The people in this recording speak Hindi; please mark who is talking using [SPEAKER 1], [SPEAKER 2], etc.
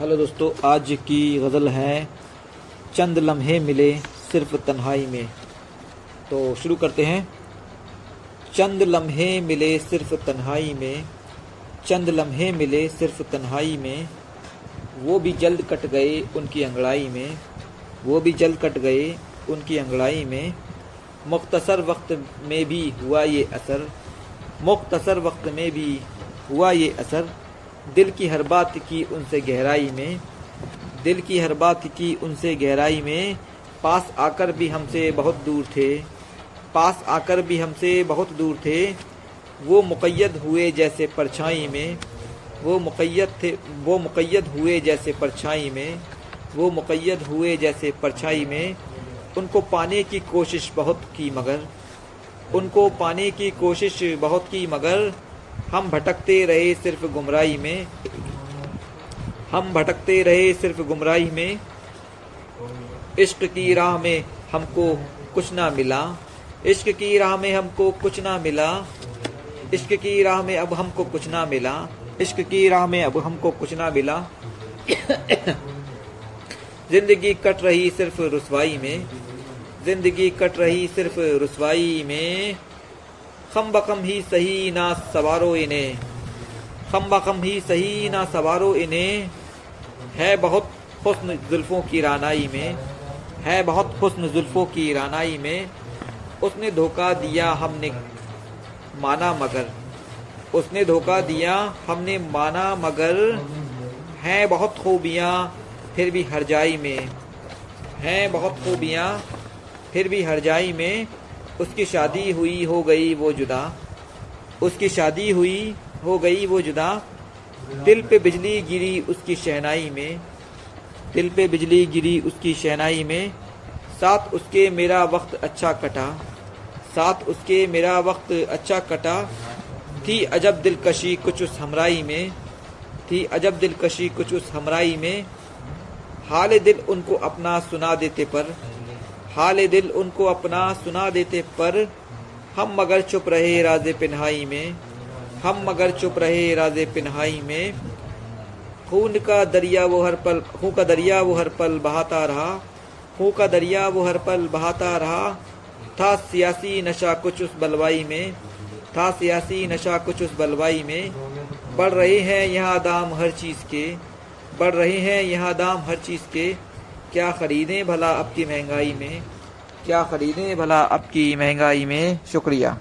[SPEAKER 1] हेलो दोस्तों, आज की गज़ल है, चंद लम्हे मिले सिर्फ़ तन्हाई में। तो शुरू करते हैं। चंद लम्हे मिले सिर्फ़ तन्हाई में, चंद लम्हे मिले सिर्फ़ तन्हाई में, वो भी जल्द कट गए उनकी अंगड़ाई में, वो भी जल्द कट गए उनकी अंगड़ाई में। मुख्तसर वक्त में भी हुआ ये असर, मुख्तसर वक्त में भी हुआ ये असर दिल की हर बात की उनसे गहराई में, दिल की हर बात की उनसे गहराई में, पास आकर भी हमसे बहुत दूर थे, पास आकर भी हमसे बहुत दूर थे, वो मुक़ैद हुए जैसे परछाई में, वो मुक़ैद थे, वो मुक़ैद हुए जैसे परछाई में, वो मुक़ैद हुए जैसे परछाई में, उनको पाने की कोशिश बहुत की मगर, उनको पाने की कोशिश बहुत की मगर हम भटकते रहे सिर्फ़ गुमराही में। हम भटकते रहे सिर्फ़ गुमराही में। इश्क की राह में हमको कुछ ना मिला। इश्क की राह में हमको कुछ ना मिला। इश्क की राह में अब हमको कुछ ना मिला। इश्क की राह में अब हमको कुछ ना मिला। ज़िंदगी कट रही सिर्फ़ रसवाई में। ज़िंदगी कट रही सिर्फ़ रसवाई में। खम बखम ही सही ना सवारो इन्हें खम बखम ही सही ना सवारो इन्हें है बहुत हुस्न जुल्फों की रानाई में। है बहुत हुस्न जुल्फों की रानाई में। उसने धोखा दिया हमने माना मगर। उसने धोखा दिया हमने माना मगर। हैं बहुत खूबियाँ, फिर भी हर जाई में। हैं बहुत खूबियाँ, फिर भी हर जाई में। उसकी शादी हुई, हो गई वो जुदा। उसकी शादी हुई, हो गई वो जुदा। दिल पे बिजली गिरी उसकी शहनाई में। दिल पे बिजली गिरी उसकी शहनाई में। साथ उसके मेरा वक्त अच्छा कटा। साथ उसके मेरा वक्त अच्छा कटा। थी अजब दिलकशी कुछ उस हमराई में। थी अजब दिलकशी कुछ उस हमराई में। हाल दिल उनको अपना सुना देते पर। हाल दिल उनको अपना सुना देते पर, हम मगर चुप रहे राजे पिन्हाई में, हम मगर चुप रहे राजे पिन्हाई में। खून का दरिया वो हर पल, खून का दरिया वो हर पल बहाता रहा, खून का दरिया वो हर पल बहाता रहा। था सियासी नशा कुछ उस बलवाई में, था सियासी नशा कुछ उस बलवाई में। बढ़ रहे हैं यहाँ दाम हर चीज़ के, बढ़ रहे हैं यहाँ दाम हर चीज़ के। क्या ख़रीदें भला आपकी महँगाई में? क्या ख़रीदें भला आपकी महँगाई में? शुक्रिया।